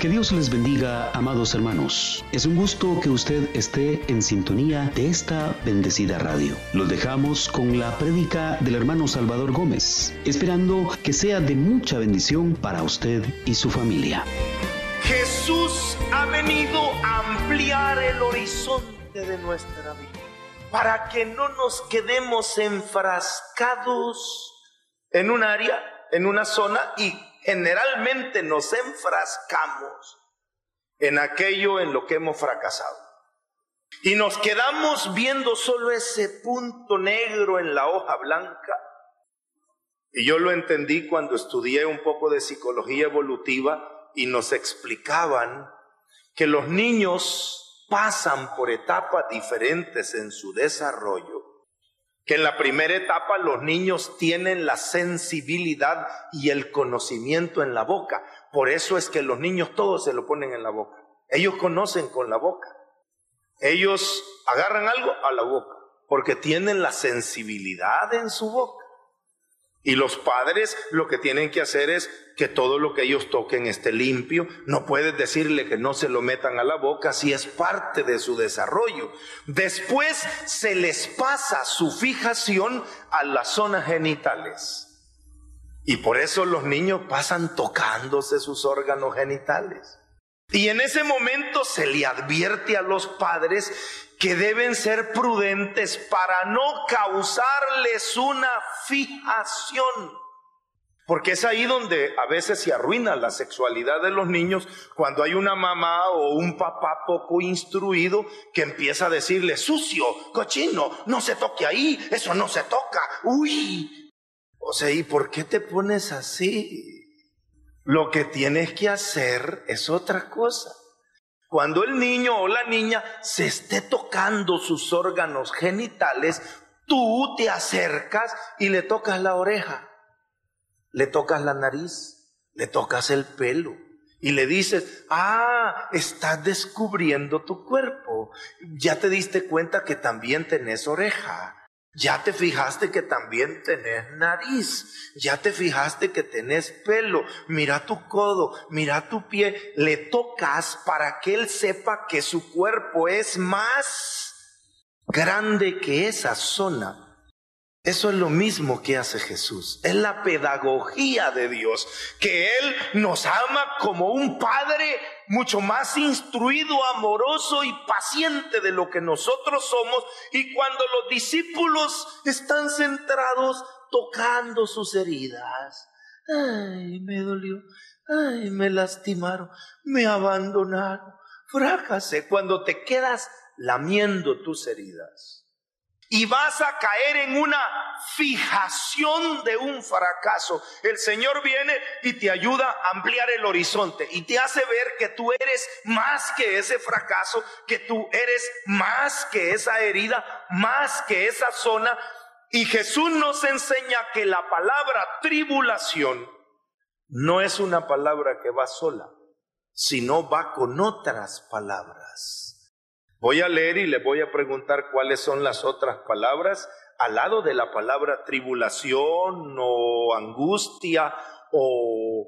Que Dios les bendiga, amados hermanos. Es un gusto que usted esté en sintonía de esta bendecida radio. Los dejamos con la prédica del hermano Salvador Gómez, esperando que sea de mucha bendición para usted y su familia. Jesús ha venido a ampliar el horizonte de nuestra vida para que no nos quedemos enfrascados en un área, en una zona y generalmente nos enfrascamos en aquello en lo que hemos fracasado. Y nos quedamos viendo solo ese punto negro en la hoja blanca. Y yo lo entendí cuando estudié un poco de psicología evolutiva y nos explicaban que los niños pasan por etapas diferentes en su desarrollo que en la primera etapa los niños tienen la sensibilidad y el conocimiento en la boca. Por eso es que los niños todos se lo ponen en la boca. Ellos conocen con la boca. Ellos agarran algo a la boca porque tienen la sensibilidad en su boca. Y los padres lo que tienen que hacer es que todo lo que ellos toquen esté limpio. No puedes decirle que no se lo metan a la boca si es parte de su desarrollo. Después se les pasa su fijación a las zonas genitales. Y por eso los niños pasan tocándose sus órganos genitales. Y en ese momento se le advierte a los padres que deben ser prudentes para no causarles una fijación. Porque es ahí donde a veces se arruina la sexualidad de los niños cuando hay una mamá o un papá poco instruido que empieza a decirle, sucio, cochino, no se toque ahí, eso no se toca, uy. O sea, ¿y por qué te pones así? Lo que tienes que hacer es otra cosa. Cuando el niño o la niña se esté tocando sus órganos genitales, tú te acercas y le tocas la oreja, le tocas la nariz, le tocas el pelo y le dices, ah, estás descubriendo tu cuerpo. Ya te diste cuenta que también tenés oreja. Ya te fijaste que también tenés nariz, ya te fijaste que tenés pelo, mira tu codo, mira tu pie, le tocas para que él sepa que su cuerpo es más grande que esa zona. Eso es lo mismo que hace Jesús. Es la pedagogía de Dios, que Él nos ama como un Padre mucho más instruido, amoroso y paciente de lo que nosotros somos. Y cuando los discípulos están centrados tocando sus heridas, ay, me dolió, ay, me lastimaron, me abandonaron, fracasé. Cuando te quedas lamiendo tus heridas y vas a caer en una fijación de un fracaso. El Señor viene y te ayuda a ampliar el horizonte y te hace ver que tú eres más que ese fracaso, que tú eres más que esa herida, más que esa zona. Y Jesús nos enseña que la palabra tribulación no es una palabra que va sola, sino va con otras palabras. Voy a leer y le voy a preguntar cuáles son las otras palabras al lado de la palabra tribulación o angustia o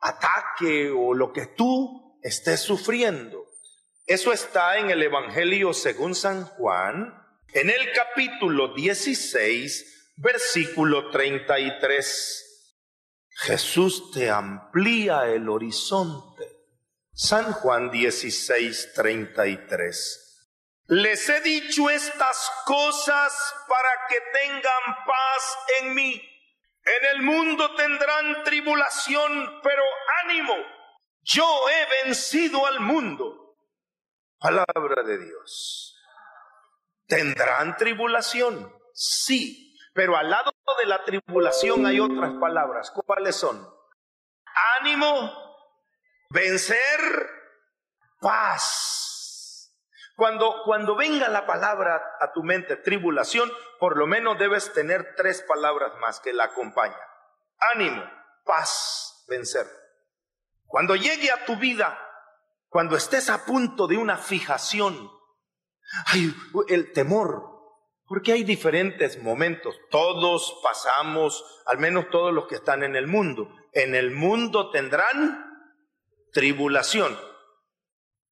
ataque o lo que tú estés sufriendo. Eso está en el Evangelio según San Juan, en el capítulo 16, versículo 33. Jesús te amplía el horizonte. San Juan 16, 33. Les he dicho estas cosas para que tengan paz en mí. En el mundo tendrán tribulación, pero ánimo. Yo he vencido al mundo. Palabra de Dios. ¿Tendrán tribulación? Sí, pero al lado de la tribulación hay otras palabras. ¿Cuáles son? Ánimo, vencer, paz. Cuando, cuando venga la palabra a tu mente, tribulación, por lo menos debes tener tres palabras más que la acompañan. Ánimo, paz, vencer. Cuando llegue a tu vida, cuando estés a punto de una fijación, hay el temor, porque hay diferentes momentos. Todos pasamos, al menos todos los que están en el mundo. En el mundo tendrán tribulación.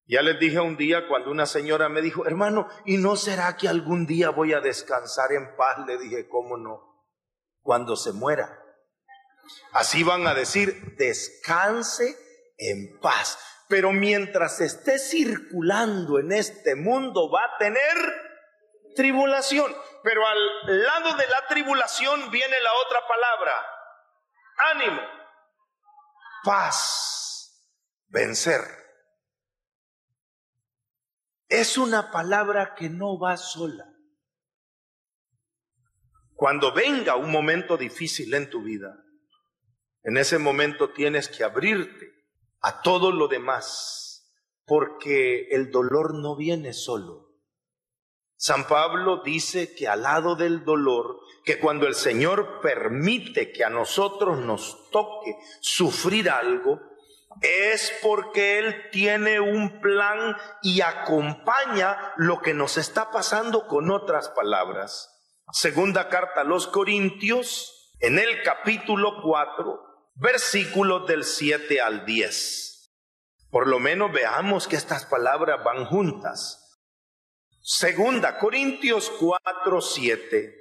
Ya les dije un día cuando una señora me dijo, hermano, ¿y no será que algún día voy a descansar en paz? Le dije, ¿cómo no? Cuando se muera. Así van a decir, descanse en paz. Pero mientras esté circulando en este mundo va a tener tribulación. Pero al lado de la tribulación viene la otra palabra, ánimo, paz, vencer. Es una palabra que no va sola. Cuando venga un momento difícil en tu vida, en ese momento tienes que abrirte a todo lo demás, porque el dolor no viene solo. San Pablo dice que al lado del dolor, que cuando el Señor permite que a nosotros nos toque sufrir algo, es porque Él tiene un plan y acompaña lo que nos está pasando con otras palabras. Segunda carta a los Corintios, en el capítulo 4, versículos del 7 al 10. Por lo menos veamos que estas palabras van juntas. Segunda Corintios 4, 7.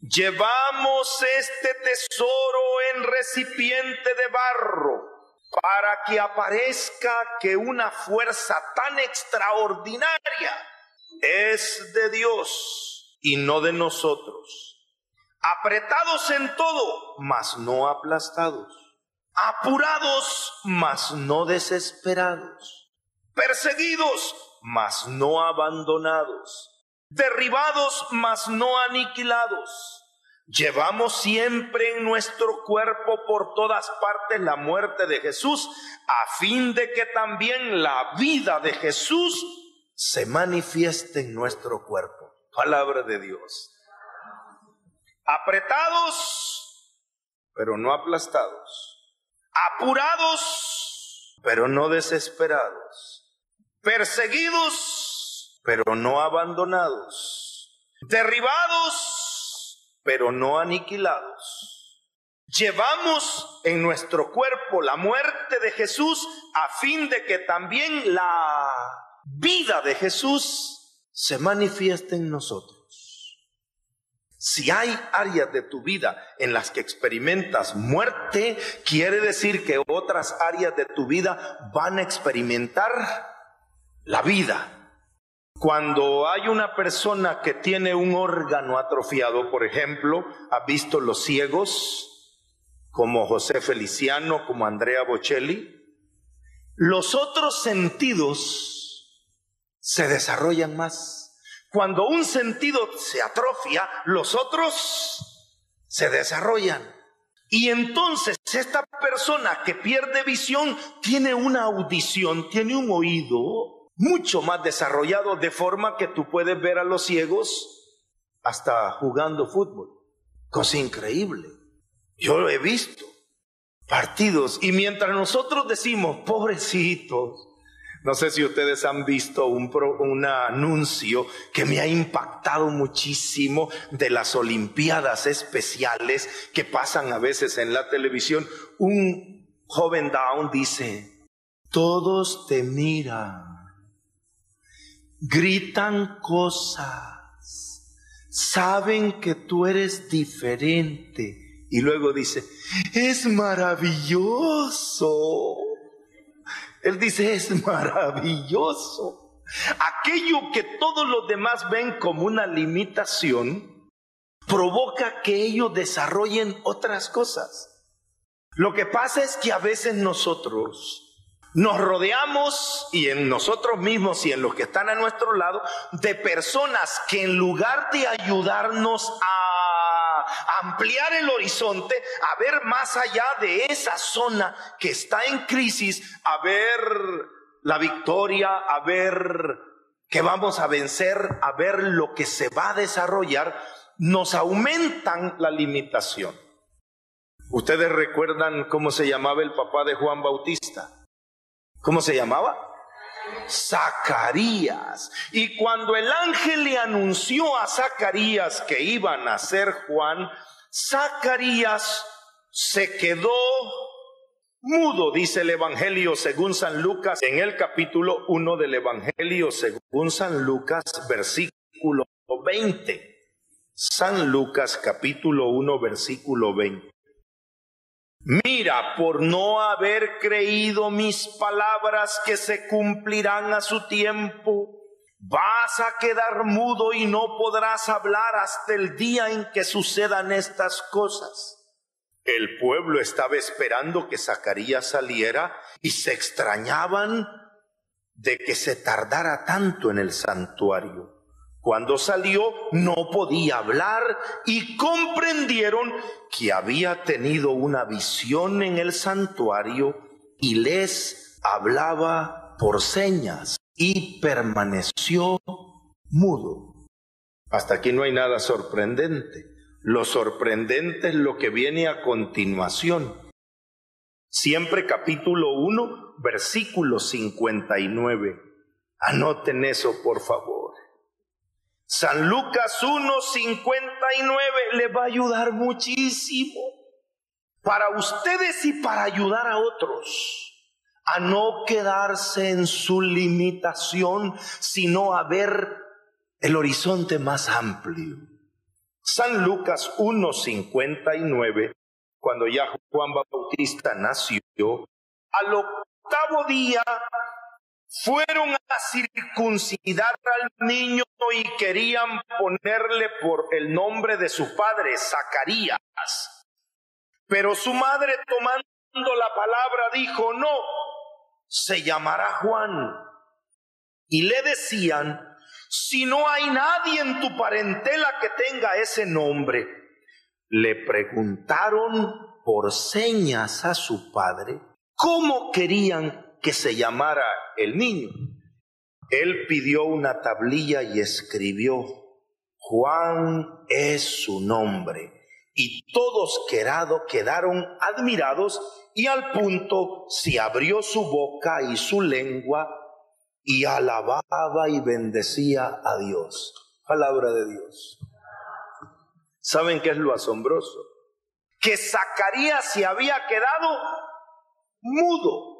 Llevamos este tesoro en recipiente de barro para que aparezca que una fuerza tan extraordinaria es de Dios y no de nosotros. Apretados en todo, mas no aplastados. Apurados, mas no desesperados. Perseguidos, mas no abandonados. Derribados, mas no aniquilados Llevamos siempre en nuestro cuerpo por todas partes la muerte de Jesús, a fin de que también la vida de Jesús se manifieste en nuestro cuerpo. Palabra de Dios. Apretados, pero no aplastados. Apurados, pero no desesperados. Perseguidos, pero no abandonados. Derribados, pero no aniquilados. Llevamos en nuestro cuerpo la muerte de Jesús a fin de que también la vida de Jesús se manifieste en nosotros. Si hay áreas de tu vida en las que experimentas muerte, quiere decir que otras áreas de tu vida van a experimentar la vida. Cuando hay una persona que tiene un órgano atrofiado, por ejemplo, ha visto los ciegos, como José Feliciano, como Andrea Bocelli, los otros sentidos se desarrollan más. Cuando un sentido se atrofia, los otros se desarrollan. Y entonces esta persona que pierde visión tiene una audición, tiene un oído mucho más desarrollado de forma que tú puedes ver a los ciegos hasta jugando fútbol. Cosa increíble. Yo lo he visto. Partidos. Y mientras nosotros decimos, pobrecitos, no sé si ustedes han visto un, un, anuncio que me ha impactado muchísimo de las Olimpiadas especiales que pasan a veces en la televisión. Un joven down dice, todos te miran gritan cosas, saben que tú eres diferente. Y luego dice, es maravilloso. Él dice, es maravilloso. Aquello que todos los demás ven como una limitación, provoca que ellos desarrollen otras cosas. Lo que pasa es que a veces nosotros nos rodeamos y en nosotros mismos y en los que están a nuestro lado de personas que en lugar de ayudarnos a ampliar el horizonte, a ver más allá de esa zona que está en crisis, a ver la victoria, a ver que vamos a vencer, a ver lo que se va a desarrollar, nos aumentan la limitación. Ustedes recuerdan cómo se llamaba el papá de Juan Bautista. ¿Cómo se llamaba? Zacarías. Y cuando el ángel le anunció a Zacarías que iba a nacer Juan, Zacarías se quedó mudo, dice el Evangelio según San Lucas, en el capítulo 1 del Evangelio según San Lucas, versículo 20. San Lucas capítulo 1, versículo 20. Mira, por no haber creído mis palabras que se cumplirán a su tiempo, vas a quedar mudo y no podrás hablar hasta el día en que sucedan estas cosas. El pueblo estaba esperando que Zacarías saliera y se extrañaban de que se tardara tanto en el santuario. Cuando salió no podía hablar y comprendieron que había tenido una visión en el santuario y les hablaba por señas y permaneció mudo. Hasta aquí no hay nada sorprendente. Lo sorprendente es lo que viene a continuación. Siempre capítulo 1, versículo 59. Anoten eso, por favor. San Lucas 1, 59 le va a ayudar muchísimo para ustedes y para ayudar a otros a no quedarse en su limitación, sino a ver el horizonte más amplio. San Lucas 1.59, cuando ya Juan Bautista nació, al octavo día fueron a circuncidar al niño y querían ponerle por el nombre de su padre, Zacarías. Pero su madre tomando la palabra dijo, no, se llamará Juan. Y le decían, si no hay nadie en tu parentela que tenga ese nombre. Le preguntaron por señas a su padre cómo querían que se llamara el niño. Él pidió una tablilla y escribió, Juan es su nombre. Y todos quedaron admirados y al punto se abrió su boca y su lengua y alababa y bendecía a Dios. Palabra de Dios. ¿Saben qué es lo asombroso? Que Zacarías se había quedado mudo.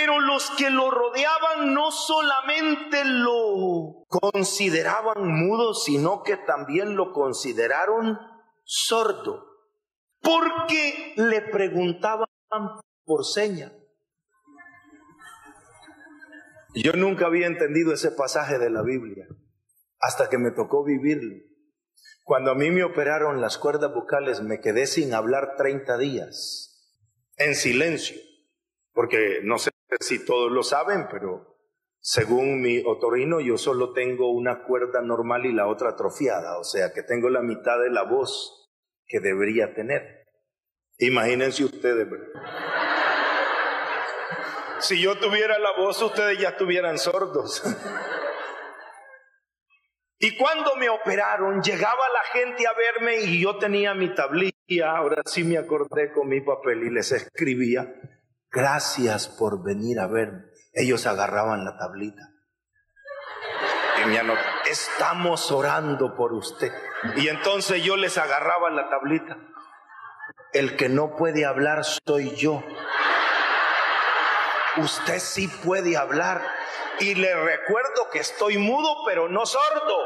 Pero los que lo rodeaban no solamente lo consideraban mudo, sino que también lo consideraron sordo. Porque le preguntaban por seña. Yo nunca había entendido ese pasaje de la Biblia hasta que me tocó vivirlo. Cuando a mí me operaron las cuerdas vocales me quedé sin hablar 30 días, en silencio, porque no sé si todos lo saben, pero según mi otorino yo solo tengo una cuerda normal y la otra atrofiada, o sea que tengo la mitad de la voz que debería tener. Imagínense ustedes. Si yo tuviera la voz, ustedes ya estuvieran sordos. Y cuando me operaron, llegaba la gente a verme y yo tenía mi tablilla, ahora sí me acordé con mi papel y les escribía, gracias por venir a verme. Ellos agarraban la tablita. Y me anotó, estamos orando por usted. Y entonces yo les agarraba la tablita. El que no puede hablar soy yo usted sí puede hablar. Y le recuerdo que estoy mudo, pero no sordo.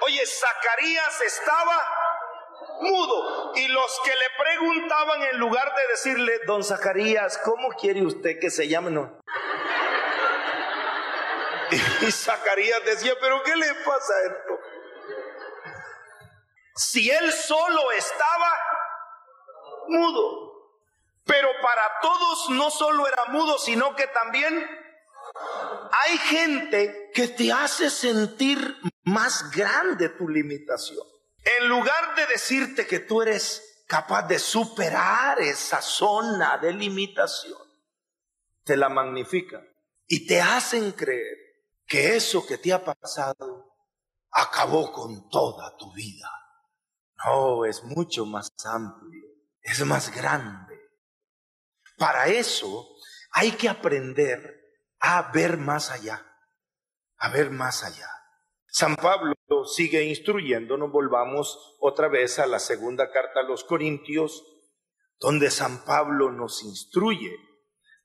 Oye, Zacarías estaba mudo. Y los que le preguntaban, en lugar de decirle, don Zacarías, ¿cómo quiere usted que se llame? No. Y Zacarías decía, pero ¿qué le pasa a esto? Si él solo estaba mudo. Pero para todos no solo era mudo, sino que también hay gente que te hace sentir más grande tu limitación. En lugar de decirte que tú eres capaz de superar esa zona de limitación, te la magnifican y te hacen creer que eso que te ha pasado acabó con toda tu vida. No, es mucho más amplio, es más grande. Para eso hay que aprender a ver más allá, a ver más allá. San Pablo sigue instruyendo, nos volvamos otra vez a la segunda carta a los Corintios, donde San Pablo nos instruye.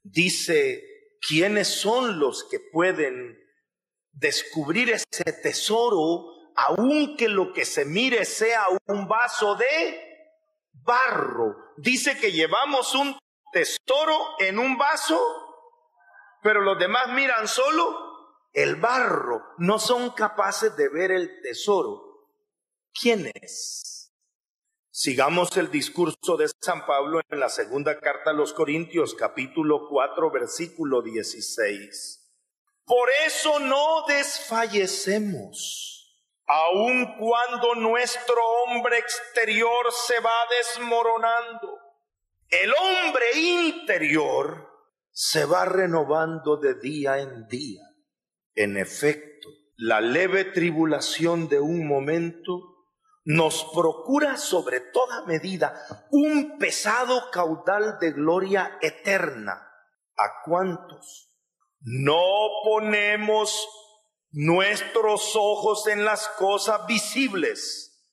Dice, ¿quiénes son los que pueden descubrir ese tesoro, aunque lo que se mire sea un vaso de barro? Dice que llevamos un tesoro en un vaso, pero los demás miran solo el barro, no son capaces de ver el tesoro. ¿Quién es? Sigamos el discurso de San Pablo en la segunda carta a los Corintios, capítulo 4, versículo 16. Por eso no desfallecemos, aun cuando nuestro hombre exterior se va desmoronando. El hombre interior se va renovando de día en día. En efecto, la leve tribulación de un momento nos procura sobre toda medida un pesado caudal de gloria eterna. ¿A cuántos? No ponemos nuestros ojos en las cosas visibles,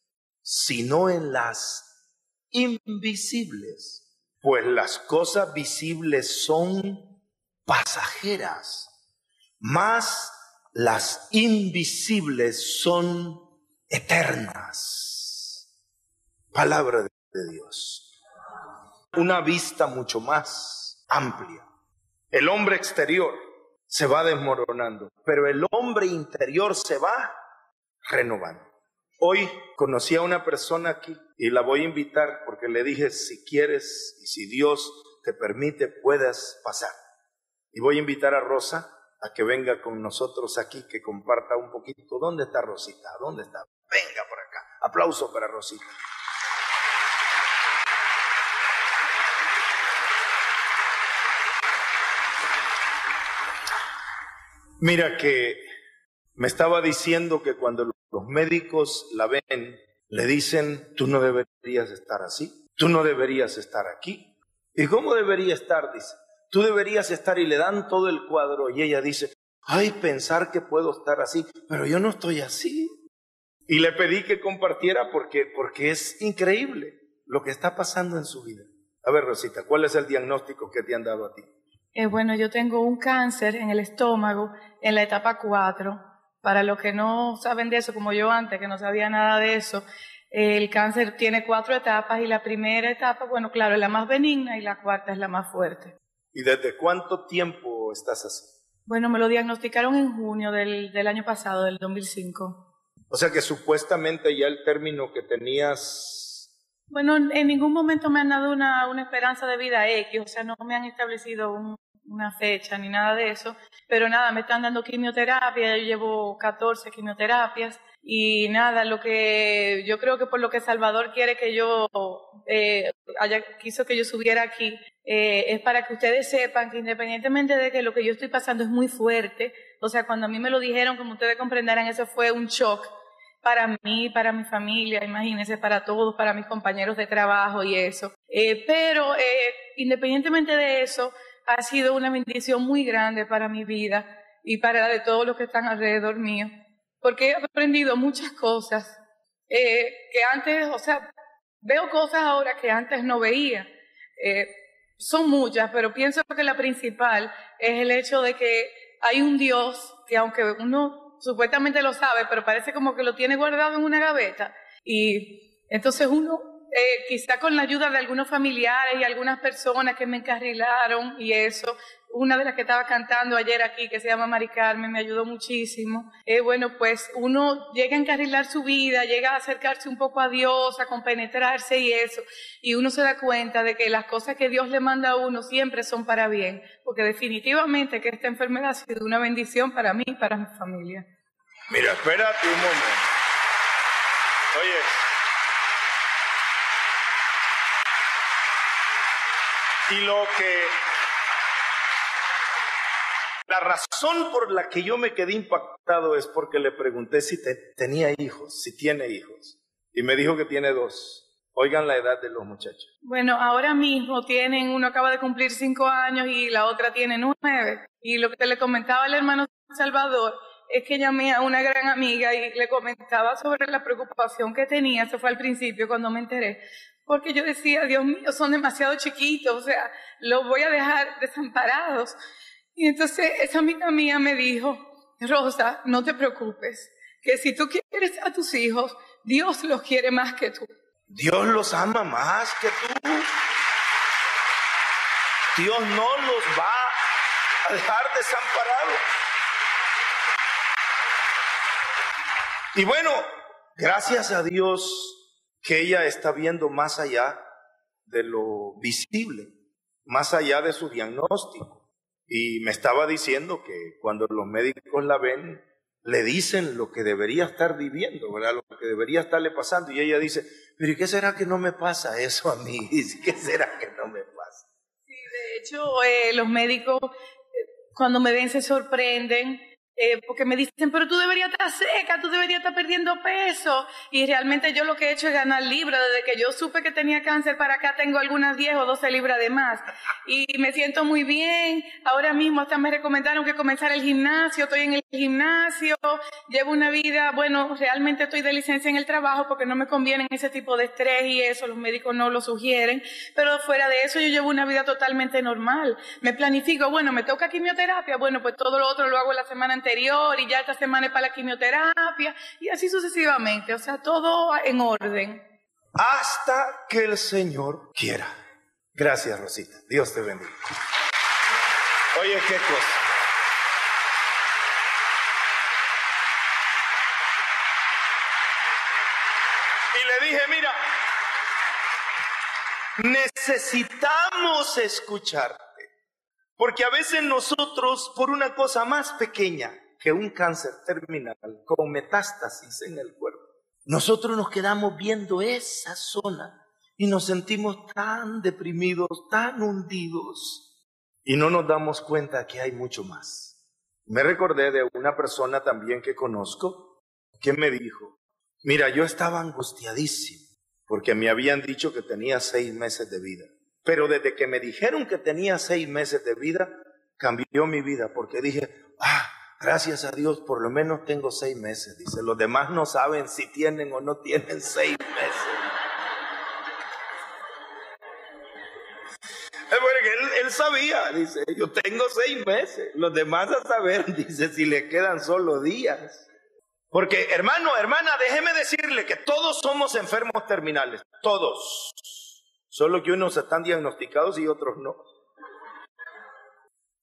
sino en las invisibles, pues las cosas visibles son pasajeras más las invisibles son eternas. Palabra de Dios. Una vista mucho más amplia. El hombre exterior se va desmoronando, pero el hombre interior se va renovando. Hoy conocí a una persona aquí y la voy a invitar porque le dije, si quieres y si Dios te permite, puedas pasar. Y voy a invitar a Rosa a que venga con nosotros aquí, que comparta un poquito. ¿Dónde está Rosita? ¿Dónde está? Venga por acá. Aplauso para Rosita. Mira que me estaba diciendo que cuando los médicos la ven, le dicen, tú no deberías estar así, tú no deberías estar aquí. ¿Y cómo debería estar? Dice, tú deberías estar y le dan todo el cuadro y ella dice, ay, pensar que puedo estar así, pero yo no estoy así. Y le pedí que compartiera porque, porque es increíble lo que está pasando en su vida. A ver, Rosita, ¿cuál es el diagnóstico que te han dado a ti? Eh, bueno, yo tengo un cáncer en el estómago en la etapa 4. Para los que no saben de eso, como yo antes, que no sabía nada de eso, el cáncer tiene cuatro etapas y la primera etapa, bueno, claro, es la más benigna y la cuarta es la más fuerte. ¿Y desde cuánto tiempo estás así? Bueno, me lo diagnosticaron en junio del, del año pasado, del 2005. O sea que supuestamente ya el término que tenías... Bueno, en ningún momento me han dado una, una esperanza de vida X, o sea, no me han establecido una fecha ni nada de eso, pero nada, me están dando quimioterapia, yo llevo 14 quimioterapias y nada, lo que yo creo que por lo que Salvador quiere que yo eh, haya, quiso que yo subiera aquí, eh, es para que ustedes sepan que independientemente de que lo que yo estoy pasando es muy fuerte, o sea, cuando a mí me lo dijeron, como ustedes comprenderán, eso fue un shock para mí, para mi familia, imagínense, para todos, para mis compañeros de trabajo y eso. Eh, pero eh, independientemente de eso, ha sido una bendición muy grande para mi vida y para la de todos los que están alrededor mío, porque he aprendido muchas cosas eh, que antes, o sea, veo cosas ahora que antes no veía. Son muchas, pero pienso que la principal es el hecho de que hay un Dios que aunque uno supuestamente lo sabe, pero parece como que lo tiene guardado en una gaveta. Y entonces uno, eh, quizá con la ayuda de algunos familiares y algunas personas que me encarrilaron y eso, una de las que estaba cantando ayer aquí, que se llama Mari Carmen, me ayudó muchísimo. Eh, bueno, pues uno llega a encarrilar su vida, llega a acercarse un poco a Dios, a compenetrarse y eso, y uno se da cuenta de que las cosas que Dios le manda a uno siempre son para bien, porque definitivamente que esta enfermedad ha sido una bendición para mí y para mi familia. Mira, espérate un momento. Oye, y lo que la razón por la que yo me quedé impactado es porque le pregunté si tenía hijos, si tiene hijos. Y me dijo que tiene dos. Oigan la edad de los muchachos. Bueno, ahora mismo tienen, uno acaba de cumplir cinco años y la otra tiene nueve. Y lo que le comentaba el hermano Salvador es que llamé a una gran amiga y le comentaba sobre la preocupación que tenía, eso fue al principio cuando me enteré, porque yo decía, Dios mío, son demasiado chiquitos, o sea, los voy a dejar desamparados. Y entonces esa amiga mía me dijo, Rosa, no te preocupes, que si tú quieres a tus hijos, Dios los quiere más que tú. Dios los ama más que tú. Dios no los va a dejar desamparados. Y bueno, gracias a Dios que ella está viendo más allá de lo visible, más allá de su diagnóstico. Y me estaba diciendo que cuando los médicos la ven, le dicen lo que debería estar viviendo, ¿verdad? Lo que debería estarle pasando. Y ella dice, pero ¿y qué será que no me pasa eso a mí? ¿Qué será que no me pasa? Sí, de hecho, eh, los médicos eh, cuando me ven se sorprenden eh, porque me dicen, pero tú deberías estar seca, tú deberías estar perdiendo peso. Y realmente yo lo que he hecho es ganar libras. Desde que yo supe que tenía cáncer para acá, tengo algunas 10 o 12 libras de más. Y me siento muy bien. Ahora mismo hasta me recomendaron que comenzara el gimnasio. Estoy en el gimnasio. Llevo una vida, bueno, realmente estoy de licencia en el trabajo porque no me conviene ese tipo de estrés y eso. Los médicos no lo sugieren. Pero fuera de eso, yo llevo una vida totalmente normal. Me planifico, bueno, me toca quimioterapia. Bueno, pues todo lo otro lo hago la semana anterior y ya esta semana es para la quimioterapia y así sucesivamente, o sea, todo en orden. Hasta que el Señor quiera. Gracias, Rosita. Dios te bendiga. Oye, qué cosa. Y le dije, mira, necesitamos escucharte. Porque a veces nosotros, por una cosa más pequeña que un cáncer terminal con metástasis en el cuerpo, nosotros nos quedamos viendo esa zona y nos sentimos tan deprimidos, tan hundidos y no nos damos cuenta que hay mucho más. Me recordé de una persona también que conozco que me dijo, mira, yo estaba angustiadísimo porque me habían dicho que tenía seis meses de vida. Pero desde que me dijeron que tenía seis meses de vida, cambió mi vida porque dije, ah, gracias a Dios, por lo menos tengo seis meses. Dice, los demás no saben si tienen o no tienen seis meses. Porque él, él sabía, dice, yo tengo seis meses. Los demás a saber, dice, si le quedan solo días. Porque hermano, hermana, déjeme decirle que todos somos enfermos terminales, todos. Solo que unos están diagnosticados y otros no.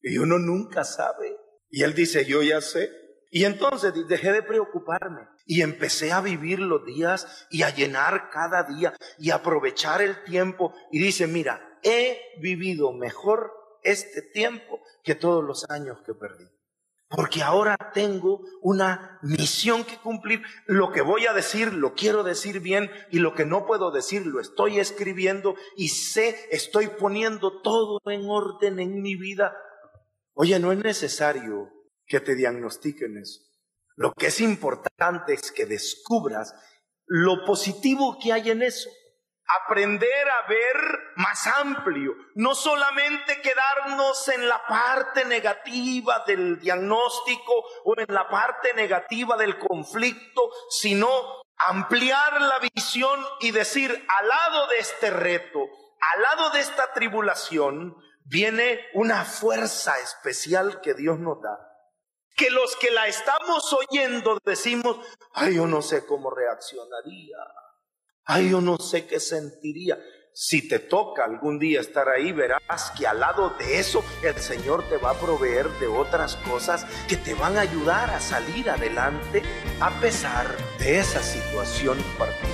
Y uno nunca sabe. Y él dice, yo ya sé. Y entonces dejé de preocuparme y empecé a vivir los días y a llenar cada día y aprovechar el tiempo. Y dice, mira, he vivido mejor este tiempo que todos los años que perdí. Porque ahora tengo una misión que cumplir. Lo que voy a decir lo quiero decir bien y lo que no puedo decir lo estoy escribiendo y sé, estoy poniendo todo en orden en mi vida. Oye, no es necesario que te diagnostiquen eso. Lo que es importante es que descubras lo positivo que hay en eso aprender a ver más amplio, no solamente quedarnos en la parte negativa del diagnóstico o en la parte negativa del conflicto, sino ampliar la visión y decir, al lado de este reto, al lado de esta tribulación, viene una fuerza especial que Dios nos da. Que los que la estamos oyendo decimos, ay, yo no sé cómo reaccionaría. Ay, yo no sé qué sentiría. Si te toca algún día estar ahí, verás que al lado de eso el Señor te va a proveer de otras cosas que te van a ayudar a salir adelante a pesar de esa situación particular.